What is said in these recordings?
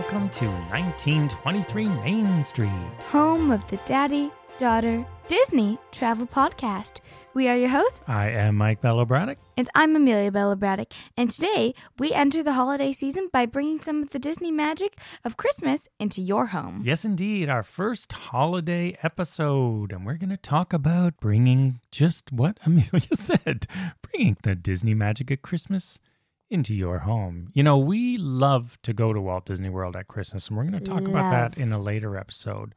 welcome to 1923 Main Street. home of the Daddy Daughter Disney Travel Podcast. We are your hosts, I am Mike Bello Braddock. and I'm Amelia Bella Braddock. And today we enter the holiday season by bringing some of the Disney magic of Christmas into your home. Yes, indeed, our first holiday episode. And we're going to talk about bringing just what Amelia said bringing the Disney magic of Christmas into your home. You know, we love to go to Walt Disney World at Christmas, and we're going to talk about that in a later episode.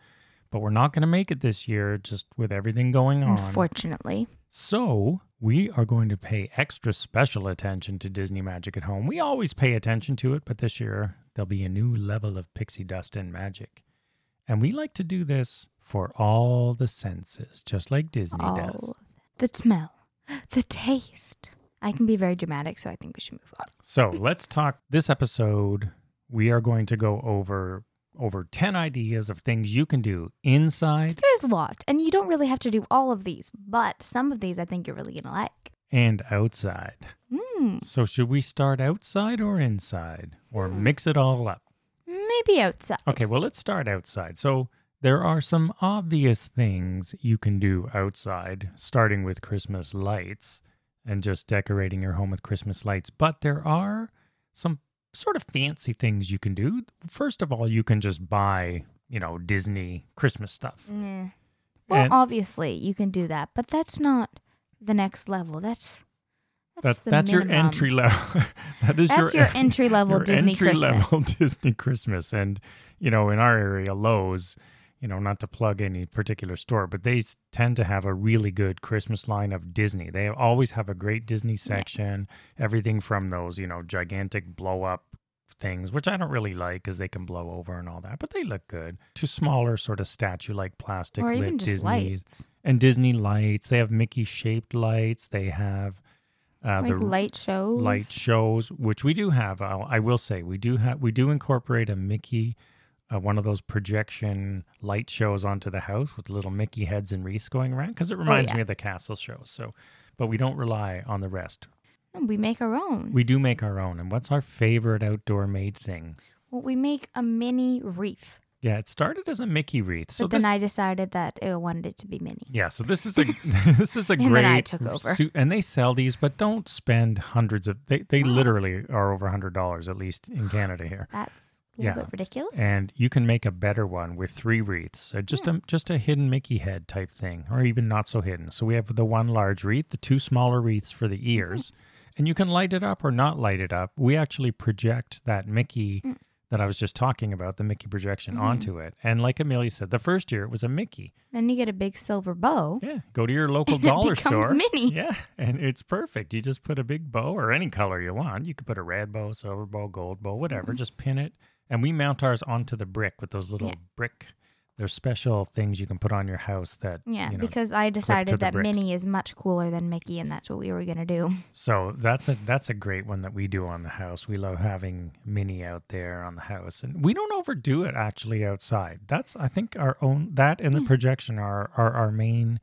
But we're not going to make it this year just with everything going on. Unfortunately, So, we are going to pay extra special attention to Disney Magic at Home. We always pay attention to it, but this year there'll be a new level of pixie dust and magic. And we like to do this for all the senses, just like Disney does. the smell, the taste. I can be very dramatic, so I think we should move on. So, let's talk this episode. We are going to go over over 10 ideas of things you can do inside There's a lot, and you don't really have to do all of these, but some of these I think you're really gonna like. and outside. Hmm, So, should we start outside or inside or mix it all up? maybe outside. Okay, well, let's start outside. So, there are some obvious things you can do outside, starting with Christmas lights and just decorating your home with Christmas lights. But there are some sort of fancy things you can do. First of all, you can just buy, you know, Disney Christmas stuff. Nah. Well, And- obviously you can do that, but that's not the next level. That's that's That's that's your entry level. that is That's your entry level your Disney entry Christmas. level Disney Christmas. And you know, in our area, Lowe's, you know, not to plug any particular store, but they tend to have a really good Christmas line of Disney. They always have a great Disney section. Everything from those, you know, gigantic blow up things, which I don't really like because they can blow over and all that, but they look good. To smaller sort of statue like plastic or lit even just Disney's lights, and Disney lights. They have Mickey shaped lights. They have uh, like the light shows. light shows, which we do have. I'll, I will say we do have. We do incorporate a Mickey, uh, one of those projection light shows onto the house with little Mickey heads and wreaths going around because it reminds Oh, yeah. me of the castle shows. So, but we don't rely on the rest. We make our own. We do make our own. And what's our favorite outdoor made thing? well, we make a mini wreath. Yeah, it started as a Mickey wreath. So but then this, I decided that I wanted it to be mini. Yeah, so this is a this is a And great then I took over. and they sell these, but don't spend hundreds of they they literally are over a hundred dollars at least in Canada here. That's a little Yeah. bit ridiculous. And you can make a better one with three wreaths, just a just a hidden Mickey head type thing, or even not so hidden. So we have the one large wreath, the two smaller wreaths for the ears, and you can light it up or not light it up. We actually project that Mickey Mm. that I was just talking about, the Mickey projection, Mm-hmm. onto it. And like Amelia said, the first year it was a Mickey. then you get a big silver bow. Yeah, go to your local dollar store. mini. Yeah, and it's perfect. You just put a big bow or any color you want. You could put a red bow, silver bow, gold bow, whatever. Mm-hmm. Just pin it, and we mount ours onto the brick with those little Yeah. brick. They're special things you can put on your house that Yeah, you know. because I decided that bricks. Minnie is much cooler than Mickey, and that's what we were gonna do. so that's a that's a great one that we do on the house. We love having Minnie out there on the house, and we don't overdo it actually outside. That's I think our own that and the Yeah. projection are are our main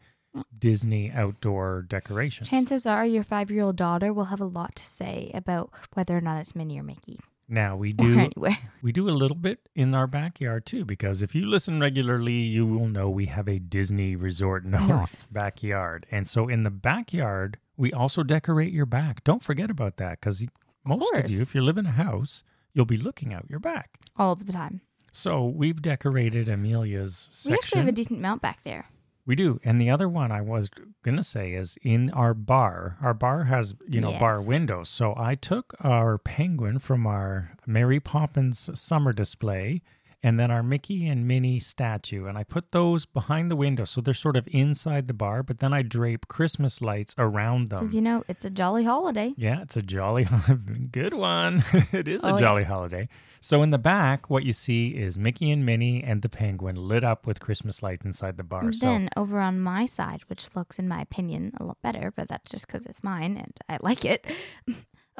Disney outdoor decorations. Chances are your five-year-old daughter will have a lot to say about whether or not it's Minnie or Mickey Now we do anywhere. We do a little bit in our backyard too, because if you listen regularly, you will know we have a Disney Resort North, North. backyard. And so in the backyard, we also decorate your back. Don't forget about that because most of you, if you live in a house, you'll be looking out your back. all of the time. So we've decorated Amelia's We actually have a decent mount back there. We do. And the other one I was going to say is in our bar. Our bar has, you know, bar windows. So I took our penguin from our Mary Poppins summer display and then our Mickey and Minnie statue. And I put those behind the window. So they're sort of inside the bar, but then I drape Christmas lights around them. Because, you know, it's a jolly holiday. Yeah, it's a jolly good one. it is a Oh, yeah. jolly holiday. So in the back, what you see is Mickey and Minnie and the penguin lit up with Christmas lights inside the bar. And So then over on my side, which looks, in my opinion, a lot better, but that's just because it's mine and I like it.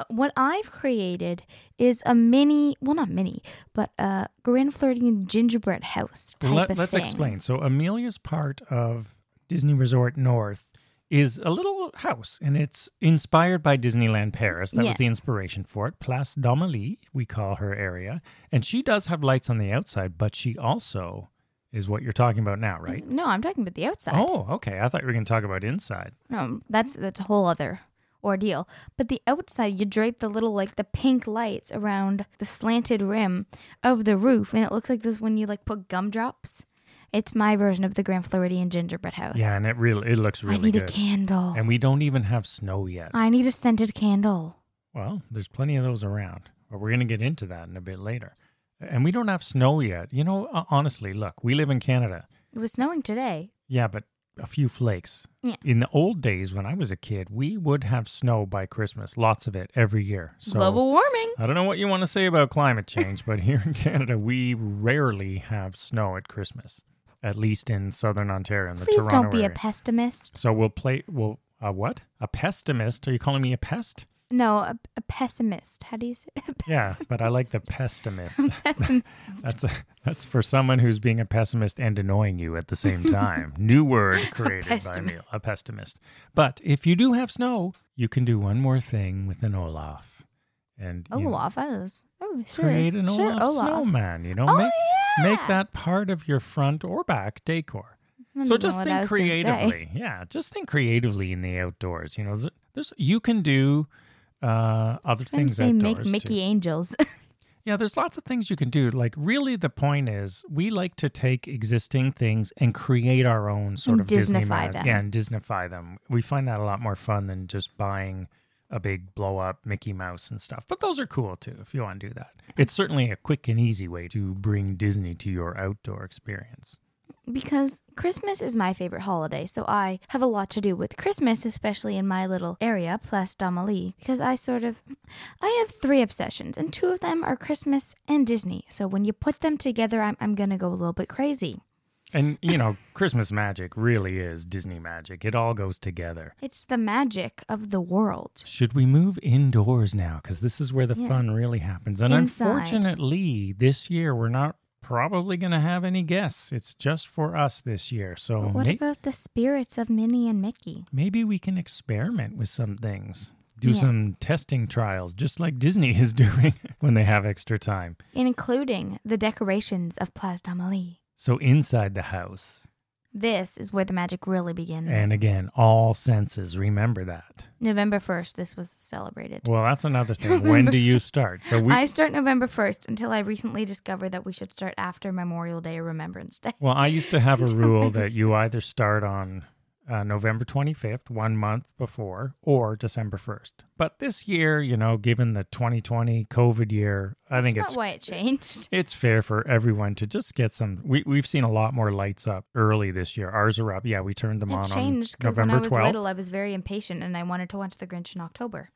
What I've created is a mini, well, not mini, but a Grand Floridian gingerbread house type Let, of us thing. explain. So Amelia's part of Disney Resort North is a little house, and it's inspired by Disneyland Paris. That was the inspiration for it. Place d'Amélie, we call her area, and she does have lights on the outside, but she also is what you're talking about now, right? No, I'm talking about the outside. Oh, okay. I thought you were going to talk about inside. No, that's that's a whole other ordeal. But the outside, you drape the little like the pink lights around the slanted rim of the roof, and it looks like this when you like put gumdrops. It's my version of the Grand Floridian gingerbread house. Yeah, and it really it looks really I need good. a candle. and we don't even have snow yet. I need a scented candle. Well, there's plenty of those around, but we're going to get into that in a bit later. And we don't have snow yet. You know, honestly, look, we live in Canada. It was snowing today. Yeah, but a few flakes. Yeah. In the old days when I was a kid, we would have snow by Christmas, lots of it every year. So Global warming. I don't know what you want to say about climate change, but here in Canada, we rarely have snow at Christmas, at least in southern Ontario and the Please Toronto don't be area. a pessimist. so we'll play. We'll a what? A pessimist? Are you calling me a pest? No, a, a pessimist. How do you say? Yeah, but I like the pessimist. pessimist. That's a, that's for someone who's being a pessimist and annoying you at the same time. New word created by me, a pessimist. But if you do have snow, you can do one more thing with an Olaf, and you know, Olaf, I was. Oh, sure. create an sure, Olaf, Olaf. snowman. You know, Oh, make yeah. make that part of your front or back decor. So just think was gonna say. creatively. Yeah, just think creatively in the outdoors. You know, there's, there's you can do uh, other things saying make outdoors too. Mickey angels. Yeah, there's lots of things you can do. Like, really, the point is we like to take existing things and create our own sort And of Disney them. Yeah, and Disneyfy them. We find that a lot more fun than just buying a big blow up Mickey Mouse and stuff. But those are cool too if you want to do that. It's certainly a quick and easy way to bring Disney to your outdoor experience. Because Christmas is my favorite holiday, so I have a lot to do with Christmas, especially in my little area, Place d'Amélie, because I sort of I have three obsessions, and two of them are Christmas and Disney. So when you put them together, I'm I'm gonna go a little bit crazy. And, you know, Christmas magic really is Disney magic. It all goes together. It's the magic of the world. Should we move indoors now? Because this is where the Yes. fun really happens. And Inside. unfortunately, this year we're not probably going to have any guests. It's just for us this year. So what may- about the spirits of Minnie and Mickey? maybe we can experiment with some things. Do Yeah. some testing trials, just like Disney is doing when they have extra time. including the decorations of Place d'Amélie. So inside the house, This is where the magic really begins. and again, all senses. Remember that. November 1st, this was celebrated. Well, that's another thing. when do you start? So we I start November 1st until I recently discovered that we should start after Memorial Day or Remembrance Day. Well, I used to have a rule that you either start on uh, November 25th, one month before, or December 1st. But this year, you know, given the 2020 COVID year, I think That's it's not why it changed. it's fair for everyone to just get some. We we've seen a lot more lights up early this year. Ours are up. Yeah, we turned them on It on changed when November I was 12th. little, I was very impatient and I wanted to watch The Grinch in October.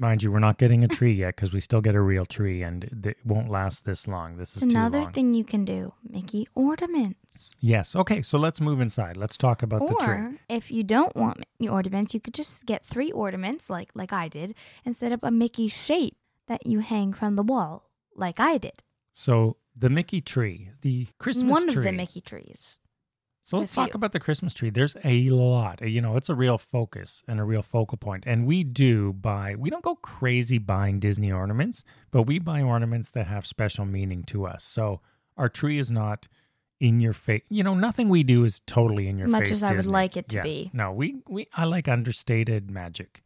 Mind you, we're not getting a tree yet because we still get a real tree, and it won't last this long. This is another thing you can do Mickey ornaments. Yes. Okay. So let's move inside. Let's talk about the tree. Or if you don't want Mickey ornaments, you could just get three ornaments, like like I did, and set up a Mickey shape that you hang from the wall, like I did. So the Mickey tree, the Christmas One tree. of the Mickey trees. So let's talk about the Christmas tree. There's a lot. You know, it's a real focus and a real focal point. And we do buy, we don't go crazy buying Disney ornaments, but we buy ornaments that have special meaning to us. So our tree is not in your face. You know, nothing we do is totally in As your face. as much as I would like it to Yeah. be. No, we, we, I like understated magic.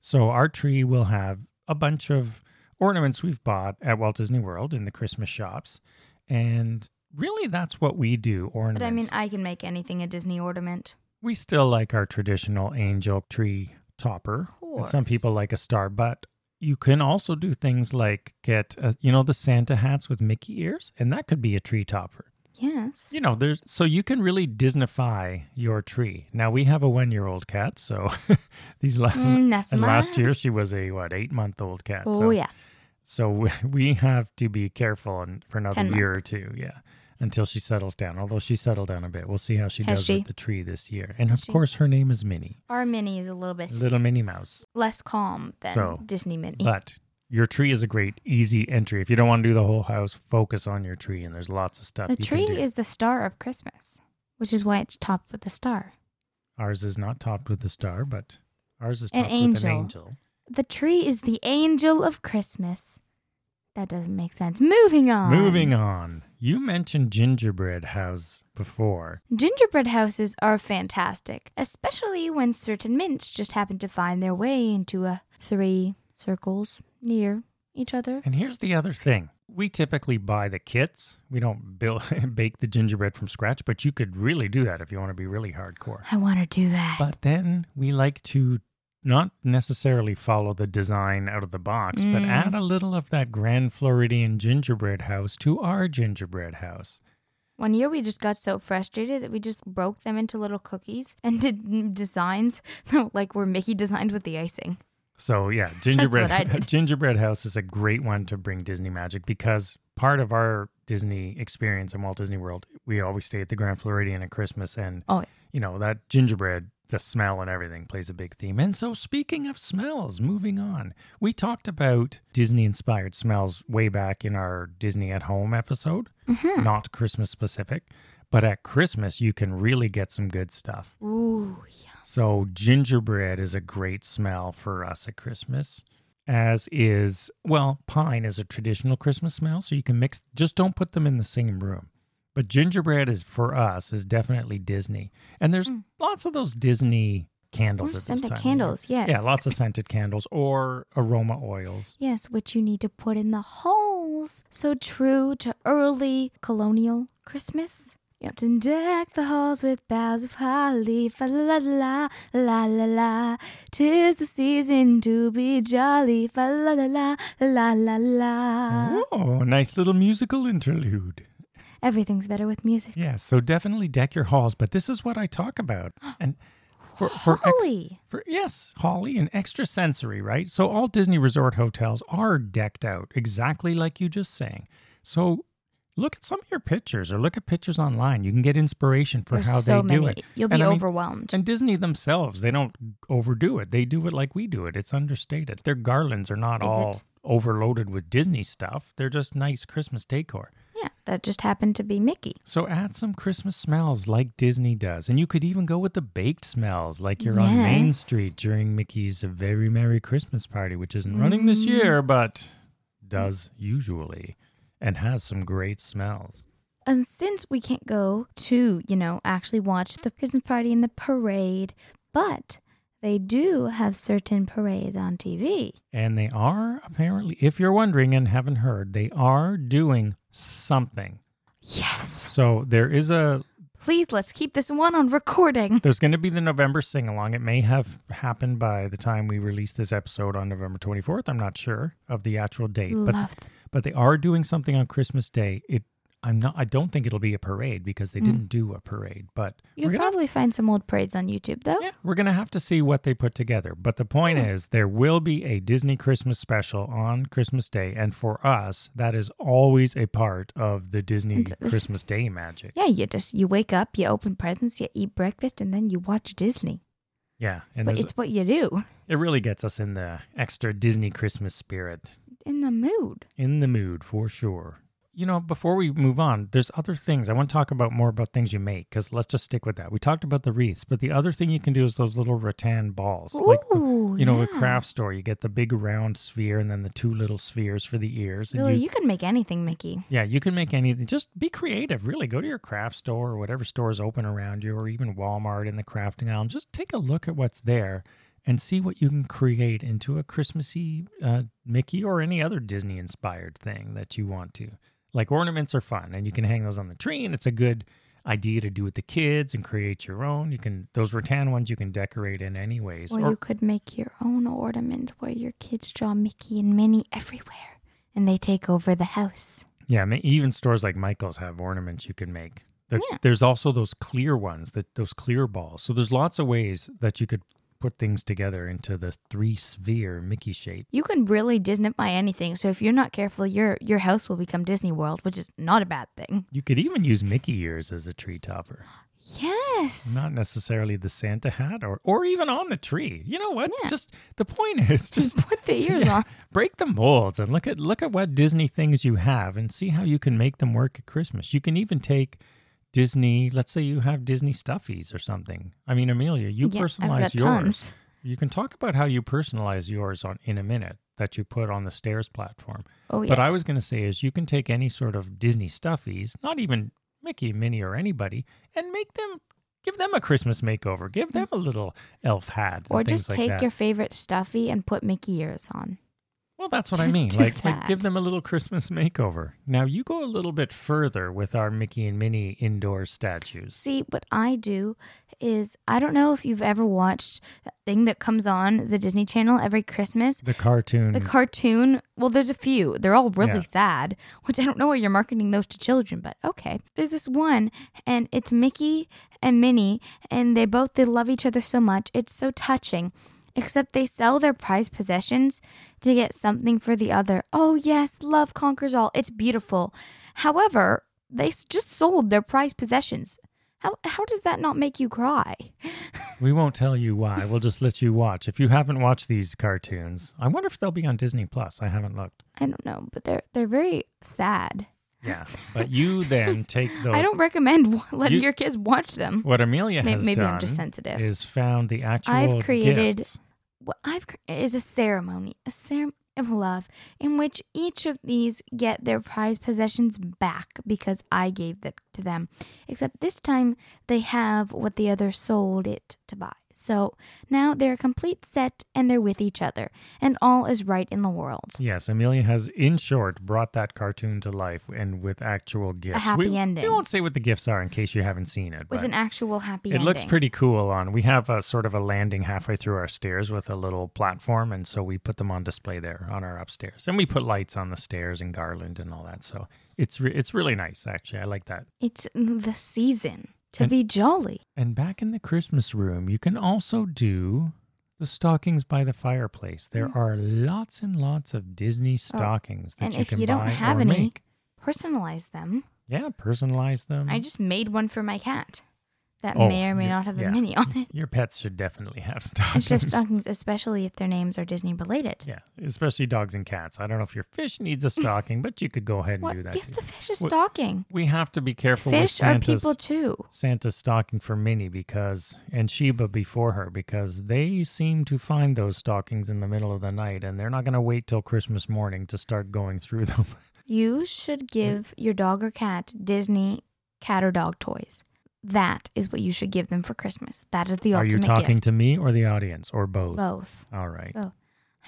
So our tree will have a bunch of ornaments we've bought at Walt Disney World in the Christmas shops. And really, that's what we do ornaments But I mean, I can make anything a Disney ornament. we still like our traditional angel tree topper. And some people like a star, but you can also do things like get, uh you know, the Santa hats with Mickey ears, and that could be a tree topper. Yes. You know, there's so you can really Disneyfy your tree. Now we have a one-year-old cat, so these la- Mm, and last year she was a what eight-month-old cat. Oh so, yeah. so we, have to be careful and for another 10 year or two, yeah, until she settles down. Although she settled down a bit, we'll see how she Has does she? with the tree this year. And of she? course, her name is Minnie, Our Minnie is a little bit little Minnie Mouse. less calm than So, Disney Minnie. But your tree is a great easy entry. If you don't want to do the whole house, focus on your tree, and there's lots of stuff. the you tree can do. is the star of Christmas, which is why it's topped with a star. Ours is not topped with a star, but ours is An topped with an angel. angel. The tree is the angel of Christmas. That doesn't make sense. Moving on. Moving on. You mentioned gingerbread house before. Gingerbread houses are fantastic, especially when certain mints just happen to find their way into a three circles near each other. And here's the other thing. We typically buy the kits. We don't build bake the gingerbread from scratch, but you could really do that if you want to be really hardcore. I want to do that. But then we like to not necessarily follow the design out of the box, but Mm. add a little of that Grand Floridian gingerbread house to our gingerbread house. One year we just got so frustrated that we just broke them into little cookies and did designs like were Mickey designed with the icing. So yeah, gingerbread gingerbread house is a great one to bring Disney magic because part of our Disney experience in Walt Disney World, we always stay at the Grand Floridian at Christmas and Oh, yeah. you know, that gingerbread, the smell and everything plays a big theme. And so speaking of smells, moving on. We talked about Disney inspired smells way back in our Disney at home episode, Mhm. not Christmas specific, but at Christmas you can really get some good stuff. Ooh, yeah. So gingerbread is a great smell for us at Christmas. As is, well, pine is a traditional Christmas smell, so you can mix just don't put them in the same room. But gingerbread is for us is definitely Disney. And there's Mm. lots of those Disney candles Or scented candles, yes. Yeah, lots of scented candles or aroma oils. Yes, which you need to put in the holes. So true to early colonial Christmas. You have to deck the halls with boughs of holly. Fa la la la la la. Tis the season to be jolly. Fa la la la la la la. Oh, nice little musical interlude. Everything's better with music. Yeah, so definitely deck your halls, but this is what I talk about. And for for ex- Holly. For yes, Holly and extra sensory, right? So all Disney resort hotels are decked out exactly like you just sang. So look at some of your pictures or look at pictures online. You can get inspiration for There's how so they many. do it. You'll be And I mean- overwhelmed. And Disney themselves, they don't overdo it. They do it like we do it. It's understated. Their garlands are not Is all it? overloaded with Disney stuff. They're just nice Christmas decor. Yeah, that just happened to be Mickey. So add some Christmas smells like Disney does. And you could even go with the baked smells like you're on Main Street during Mickey's Very Merry Christmas Party, which isn't running this Mm. year, but does usually and has some great smells. And since we can't go to, you know, actually watch the Christmas party and the parade, but they do have certain parades on TV. And they are apparently, if you're wondering and haven't heard, they are doing something. Yes. So there is a Please, let's keep this one on recording. There's going to be the November sing along. It may have happened by the time we release this episode on November 24th. I'm not sure of the actual date, but Love th- but they are doing something on Christmas Day. It I'm not I don't think it'll be a parade because they Mm. didn't do a parade, but You'll gonna, probably find some old parades on YouTube, though. yeah, we're going to have to see what they put together. But the point Yeah. is there will be a Disney Christmas special on Christmas Day and for us that is always a part of the Disney Christmas Day magic. Yeah, you just you wake up, you open presents, you eat breakfast, and then you watch Disney. Yeah, and But it's what you do it really gets us in the extra Disney Christmas spirit. in the mood. in the mood for sure. You know, before we move on, there's other things. I want to talk about more about things you make because let's just stick with that. We talked about the wreaths, but the other thing you can do is those little rattan balls. like, Ooh, you know, a craft store, you get the big round sphere and then the two little spheres for the ears. And Really, you, you can make anything, Mickey. yeah, you can make anything. Just be creative, really. Go to your craft store or whatever store is open around you, or even Walmart in the crafting aisle. And just take a look at what's there and see what you can create into a Christmassy uh, Mickey or any other Disney inspired thing that you want to. Like ornaments are fun, and you can hang those on the tree, and it's a good idea to do with the kids and create your own. You can those rattan ones you can decorate in anyways. Or Or- you could make your own ornament where your kids draw Mickey and Minnie everywhere and they take over the house. Yeah, even stores like Michael's have ornaments you can make. Yeah. There's also those clear ones, that those clear balls. So there's lots of ways that you could put things together into this three sphere Mickey shape. You can really Disneyfy anything, so if you're not careful, your your house will become Disney World, which is not a bad thing. You could even use Mickey ears as a tree topper, Yes. not necessarily the Santa hat or or even on the tree. You know what? Yeah. Just the point is just Just put the ears on. break the molds and look at look at what Disney things you have and see how you can make them work at Christmas. You can even take Disney. Let's say you have Disney stuffies or something. I mean, Amelia, you Yeah, personalize yours. tons. You can talk about how you personalize yours on in a minute that you put on the stairs platform. Oh yeah. But I was going to say is you can take any sort of Disney stuffies, not even Mickey, Minnie, or anybody, and make them give them a Christmas makeover. Give mm. them a little elf hat, or just like take that. your favorite stuffy and put Mickey ears on. Well, that's what I mean. Like, like give them a little Christmas makeover. Now you go a little bit further with our Mickey and Minnie indoor statues. See, what I do is I don't know if you've ever watched that thing that comes on the Disney Channel every Christmas. The cartoon. The cartoon, well, there's a few. They're all really Yeah. sad, which I don't know why you're marketing those to children, but okay. There's this one, and it's Mickey and Minnie, and they both they love each other so much. It's so touching. Except they sell their prized possessions to get something for the other. Oh yes, love conquers all. It's beautiful. However, they just sold their prized possessions. How how does that not make you cry? we won't tell you why. We'll just let you watch. If you haven't watched these cartoons, I wonder if they'll be on Disney Plus. I haven't looked. I don't know, but they're they're very sad. Yeah, but you then take those. I don't recommend letting You- your kids watch them. What Amelia May- has Maybe done I'm just sensitive. is found the actual. I've created- gifts. what I've cr- is a ceremony, a ceremony of love, in which each of these get their prized possessions back because I gave them to them. Except this time they have what the other sold it to buy. So now they're a complete set and they're with each other, and all is right in the world. Yes, Amelia has, in short, brought that cartoon to life and with actual gifts. A happy we, ending. We won't say what the gifts are in case you haven't seen it. With an actual happy it ending. looks pretty cool on. We have a sort of a landing halfway through our stairs with a little platform, and so we put them on display there on our upstairs, and we put lights on the stairs and garland and all that. So it's re- it's really nice, actually. I like that. It's the season to And- be jolly. And back in the Christmas room, you can also do the stockings by the fireplace. There are lots and lots of Disney stockings that Mm. and you if can you don't have any- make. Personalize them. Yeah, personalize them. I just made one for my cat that Oh, may or may not have a yeah. mini on it. Your pets should definitely have And stockings. should have stockings, especially if their names are Disney related. Yeah, especially dogs and cats. I don't know if your fish needs a stocking, but you could go ahead and What? do that Give too. the fish a stocking. we have to be careful with Fish are people too. Santa's stocking for Minnie because and Sheba before her because they seem to find those stockings in the middle of the night and they're not going to wait till Christmas morning to start going through them. You should give your dog or cat Disney cat or dog toys. That is what you should give them for Christmas. That is the ultimate. Are you talking gift. to me or the audience or both? Both. All right. Oh,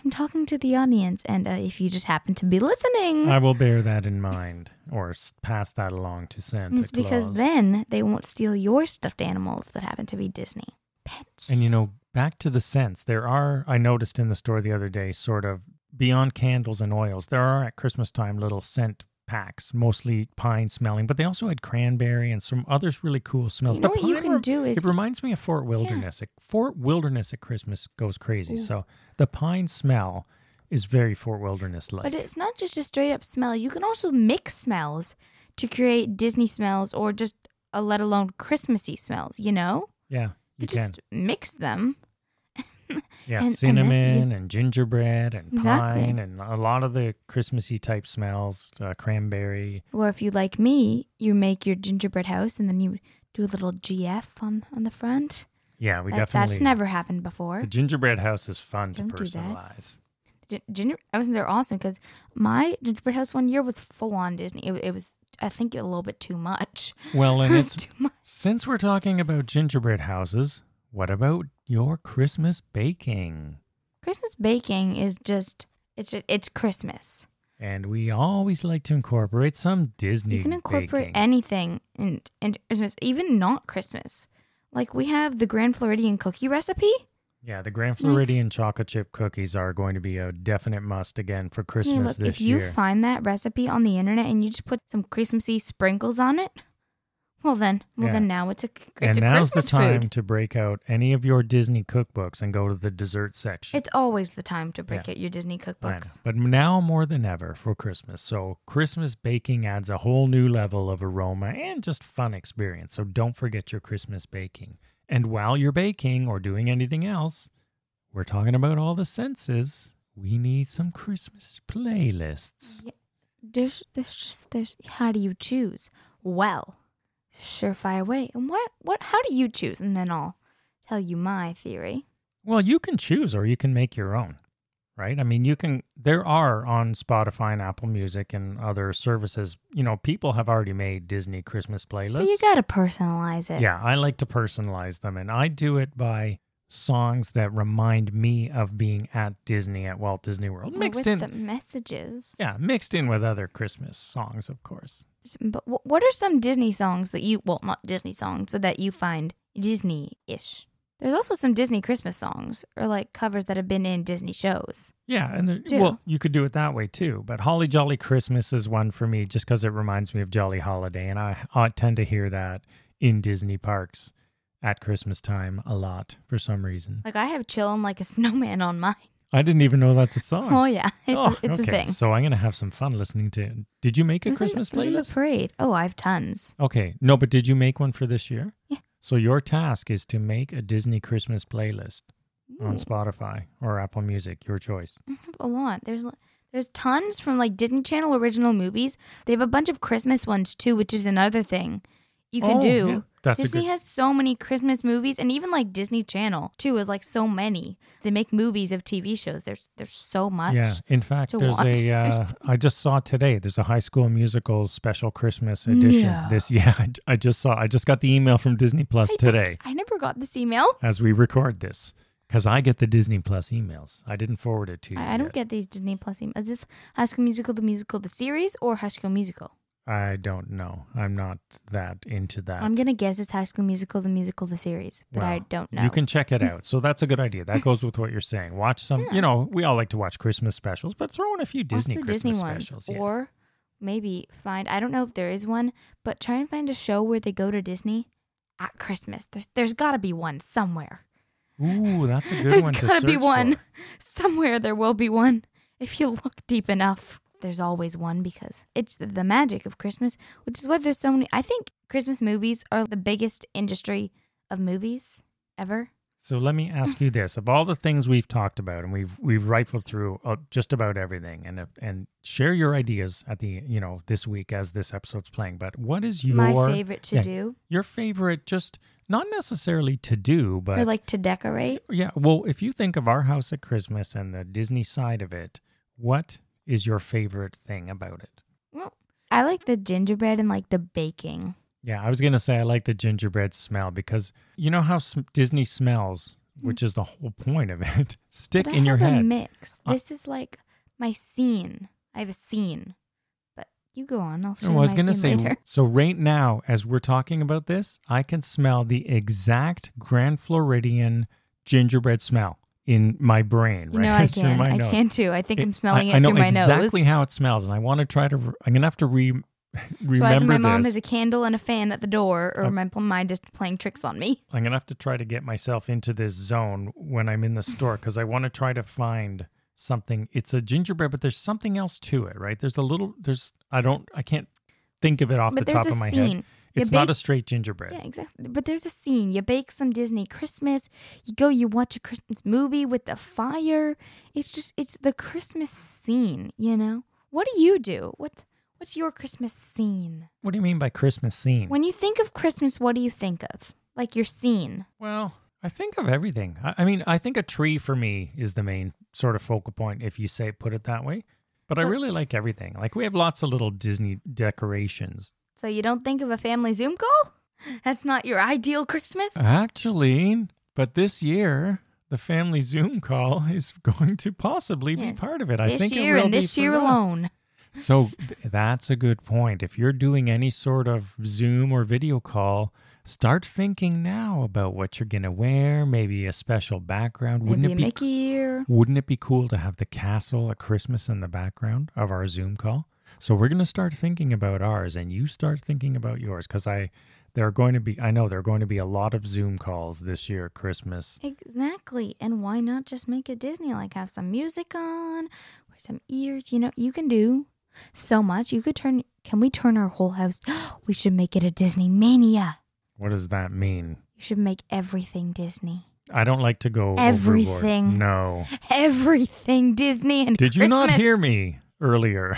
I'm talking to the audience, and uh, if you just happen to be listening, I will bear that in mind or pass that along to Santa it's because Claus. then they won't steal your stuffed animals that happen to be Disney pets. And you know, back to the scents, there are, I noticed in the store the other day, sort of beyond candles and oils, there are at Christmas time little scent packs, mostly pine smelling, but they also had cranberry and some others really cool smells. you know the what you can do is it reminds me of Fort Wilderness. Like, Fort Wilderness at Christmas goes crazy. So the pine smell is very Fort Wilderness like. But it's not just a straight up smell. You can also mix smells to create Disney smells or just uh, let alone Christmassy smells, you know? yeah, you You can. just mix them. Yeah, and- and then cinnamon and, gingerbread and Exactly. pine and a lot of the Christmassy type smells, uh, cranberry. Or if you like me, you make your gingerbread house and then you do a little GF on on the front. Yeah, we That- definitely. that's never happened before. The gingerbread house is fun to Don't do that. personalize. Gin- ginger houses are awesome because my gingerbread house one year was full on Disney. It, it was, I think, a little bit too much. Well, and was it's too much. since we're talking about gingerbread houses, what about your Christmas baking? Christmas baking is just it's it's Christmas. And we always like to incorporate some Disney. You can incorporate baking. anything in, in Christmas, even not Christmas. Like we have the Grand Floridian cookie recipe. Yeah, the Grand Floridian chocolate chip cookies are going to be a definite must again for Christmas look, this if you year. find that recipe on the internet and you just put some Christmassy sprinkles on it, well then, well Yeah. then now it's a it's and a now's Christmas the time food. to break out any of your Disney cookbooks and go to the dessert section. It's always the time to break Yeah. out your Disney I know. cookbooks. But now more than ever for Christmas. So Christmas baking adds a whole new level of aroma and just fun experience. So don't forget your Christmas baking. And while you're baking or doing anything else, we're talking about all the senses. We need some Christmas playlists. There's there's just there's how do you choose? Well, surefire way. And what what how do you choose? And then I'll tell you my theory. Well, you can choose or you can make your own, right? I mean, you can, there are on Spotify and Apple Music and other services, you know, people have already made Disney Christmas playlists. But you gotta personalize it. Yeah, I like to personalize them, and I do it by songs that remind me of being at Disney at Walt Disney World, mixed with in. the messages. Yeah, mixed in with other Christmas songs, of course. But what are some Disney songs that you well not Disney songs, but that you find Disney-ish? There's also some Disney Christmas songs or like covers that have been in Disney shows. Yeah, and there, well, you could do it that way too. But Holly Jolly Christmas is one for me, just because it reminds me of Jolly Holiday, and I, I tend to hear that in Disney parks at Christmas time a lot for some reason. Like I have "Chillin' Like a Snowman" on mine. I didn't even know that's a song. Oh yeah, it's, oh, a, it's okay. a thing. So I'm gonna have some fun listening to. it. Did you make a in- Christmas it was in the playlist? parade. Oh, I have tons. Okay, no, but did you make one for this year? Yeah. So your task is to make a Disney Christmas playlist on Spotify or Apple Music, your choice. I have a lot. There's there's tons from like Disney Channel original movies. They have a bunch of Christmas ones too, which is another thing you can Oh, do. yeah. That's Disney good. has so many Christmas movies, and even like Disney Channel too is like so many. They make movies of TV shows. There's there's so much. Yeah, in fact, there's watch. a. Uh, I just saw today. There's a High School Musical special Christmas edition. No. This, yeah, I, I just saw. I just got the email from Disney Plus I- today I, never got this email. as we record this because I get the Disney Plus emails. I didn't forward it to you. I, I don't get these Disney Plus emails. Is this High School Musical, the musical, the series, or High School Musical? I don't know. I'm not that into that. I'm gonna guess it's High School Musical, the musical, the series, but I don't know. You can check it out. So that's a good idea. That goes with what you're saying. Watch some. Yeah. You know, we all like to watch Christmas specials, but throw in a few Disney Christmas Disney ones, specials. Yeah. or maybe find. I don't know if there is one, but try and find a show where they go to Disney at Christmas. There's there's got to be one somewhere. Ooh, that's a good There's one to gotta be one. for. Somewhere there will be one if you look deep enough. There's always one because it's the, magic of Christmas, which is why there's so many. I think Christmas movies are the biggest industry of movies ever. So let me ask you this: of all the things we've talked about, and we've we've rifled through uh, just about everything, and and share your ideas at the you know this week as this episode's playing. But what is your My favorite to yeah, do your favorite? Just not necessarily to do, but or like to decorate. yeah. Well, if you think of our house at Christmas and the Disney side of it, what is your favorite thing about it? Well, I like the gingerbread and like the baking. Yeah, I was gonna say I like the gingerbread smell because you know how sm- Disney smells, which is the whole point of it. Stick I in your head. mix. Uh, This is like my scene. I have a scene, but you go on. I'll show I you was gonna say. later. So right now, as we're talking about this, I can smell the exact Grand Floridian gingerbread smell in my brain. You right know I through can. I nose. can too. I think It- I'm smelling I, it I know through my exactly nose. Exactly how it smells, and I want to try to. I'm gonna have to re- remember so either my mom this. has a candle and a fan at the door, or Okay. my mind is playing tricks on me. I'm gonna have to try to get myself into this zone when I'm in the store because I want to try to find something. It's a gingerbread, but there's something else to it, right? There's a little. There's. I don't. I can't think of it off but the top of my scene. head. It's You not a straight gingerbread. Yeah, exactly. But there's a scene. You bake some Disney Christmas. You go. You watch a Christmas movie with the fire. It's just. It's the Christmas scene. You know. What do you do? What What's your Christmas scene? What do you mean by Christmas scene? When you think of Christmas, what do you think of? Like your scene. well, I think of everything. I, I mean, I think a tree for me is the main sort of focal point, if you say put it that way. But I really like everything. Like we have lots of little Disney decorations. So you don't think of a family Zoom call? That's not your ideal Christmas. Actually, but this year the family Zoom call is going to possibly be part of it. I this think year it will and be this year us. alone. So th- that's a good point. If you're doing any sort of Zoom or video call, start thinking now about what you're going to wear, maybe a special background. Wouldn't it a be Mickey ear. wouldn't it be cool to have the castle at Christmas in the background of our Zoom call? So we're going to start thinking about ours and you start thinking about yours cuz I there are going to be I know there are going to be a lot of Zoom calls this year at Christmas. Exactly. And why not just make it Disney? Like have some music on, wear some ears. You know, you can do so much. You could turn. Can we turn our whole house? we should make it a Disney mania. What does that mean? You should make everything Disney. I don't like to go Everything. Overboard. No. Everything Disney and Did you not hear me earlier?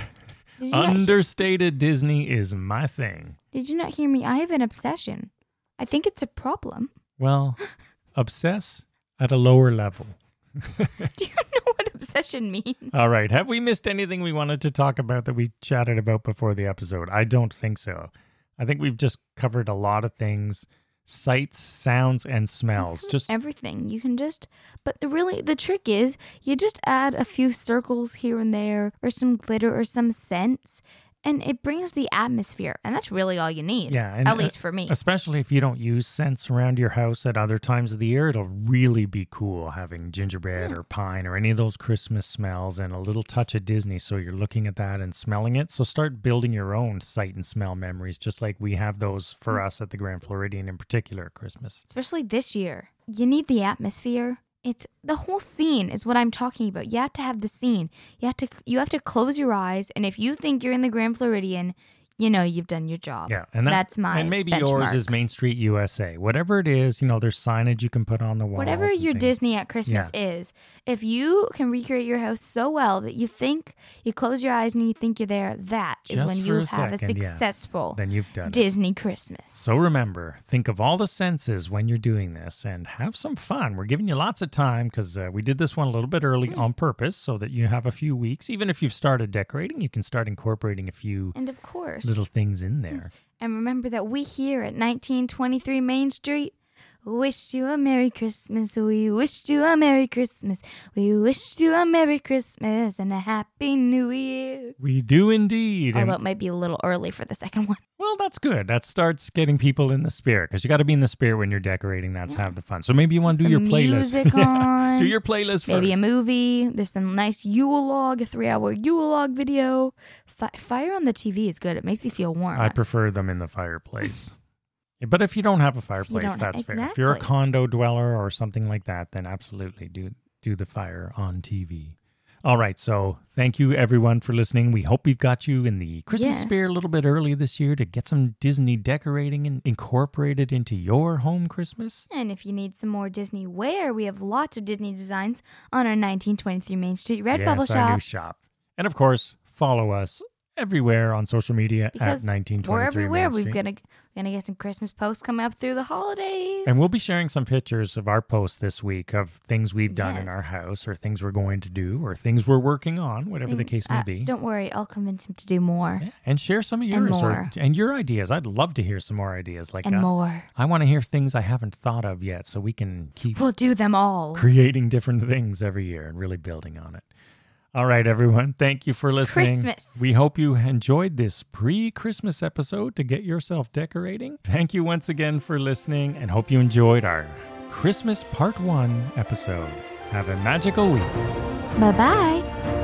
Did you hear- Understated Disney is my thing. Did you not hear me? I have an obsession. I think it's a problem. Well, obsess at a lower level. Do you know what obsession means? All right. Have we missed anything we wanted to talk about that we chatted about before the episode? I don't think so. I think we've just covered a lot of things sights, sounds, and smells. Just everything. You can just, but really, the trick is you just add a few circles here and there, or some glitter, or some scents, and it brings the atmosphere and that's really all you need yeah at least for me. especially if you don't use scents around your house at other times of the year it'll really be cool having gingerbread mm. or pine or any of those christmas smells and a little touch of disney so you're looking at that and smelling it. So start building your own sight and smell memories just like we have those for mm. us at the grand floridian in particular at christmas. Especially this year. You need the atmosphere it's the whole scene is what I'm talking about. You have to have the scene. You have to you have to close your eyes and if you think you're in the Grand Floridian, you know you've done your job. Yeah, and that, that's my and maybe benchmark. yours is Main Street USA. Whatever it is, you know, there's signage you can put on the wall. Whatever your things. Disney at Christmas yeah. is, if you can recreate your house so well that you think you close your eyes and you think you're there, that Just is when you a have second, a successful yeah. then you've done Disney it. Christmas. So remember, think of all the senses when you're doing this and have some fun. We're giving you lots of time because uh, we did this one a little bit early mm. on purpose so that you have a few weeks. Even if you've started decorating, you can start incorporating a few and of course little things in there. And remember that we here at 1923 Main Street wished you a Merry Christmas. We wished you a Merry Christmas. We wished you a Merry Christmas and a Happy New Year. We do indeed. Although it might be a little early for the second one. Well, that's good. That starts getting people in the spirit because you got to be in the spirit when you're decorating. That's yeah. have the fun. So maybe you want to do your playlist. On. do your playlist for Maybe first. a movie. There's some nice Yule log, a three hour Yule log video. Fi- fire on the TV is good. It makes you feel warm. I prefer them in the fireplace. But if you don't have a fireplace, that's exactly. fair. If you're a condo dweller or something like that, then absolutely do do the fire on TV. All right, so thank you everyone for listening. We hope we've got you in the Christmas yes. spirit a little bit early this year to get some Disney decorating and incorporated into your home Christmas. And if you need some more Disney wear, we have lots of Disney designs on our 1923 Main Street Redbubble yes, shop. Our new shop. And of course, follow us everywhere on social media because at 1923 We're everywhere. We're gonna we're gonna get some Christmas posts coming up through the holidays. And we'll be sharing some pictures of our posts this week of things we've done yes. in our house or things we're going to do or things we're working on, whatever things, the case may uh, be. Don't worry, I'll convince him to do more. Yeah. And share some of yours and, or, and your ideas. I'd love to hear some more ideas like and uh, more. I want to hear things I haven't thought of yet so we can keep We'll do them all. Creating different things every year and really building on it. All right, everyone. Thank you for listening. Christmas. We hope you enjoyed this pre Christmas episode to get yourself decorating. Thank you once again for listening and hope you enjoyed our Christmas Part 1 episode. Have a magical week. Bye bye.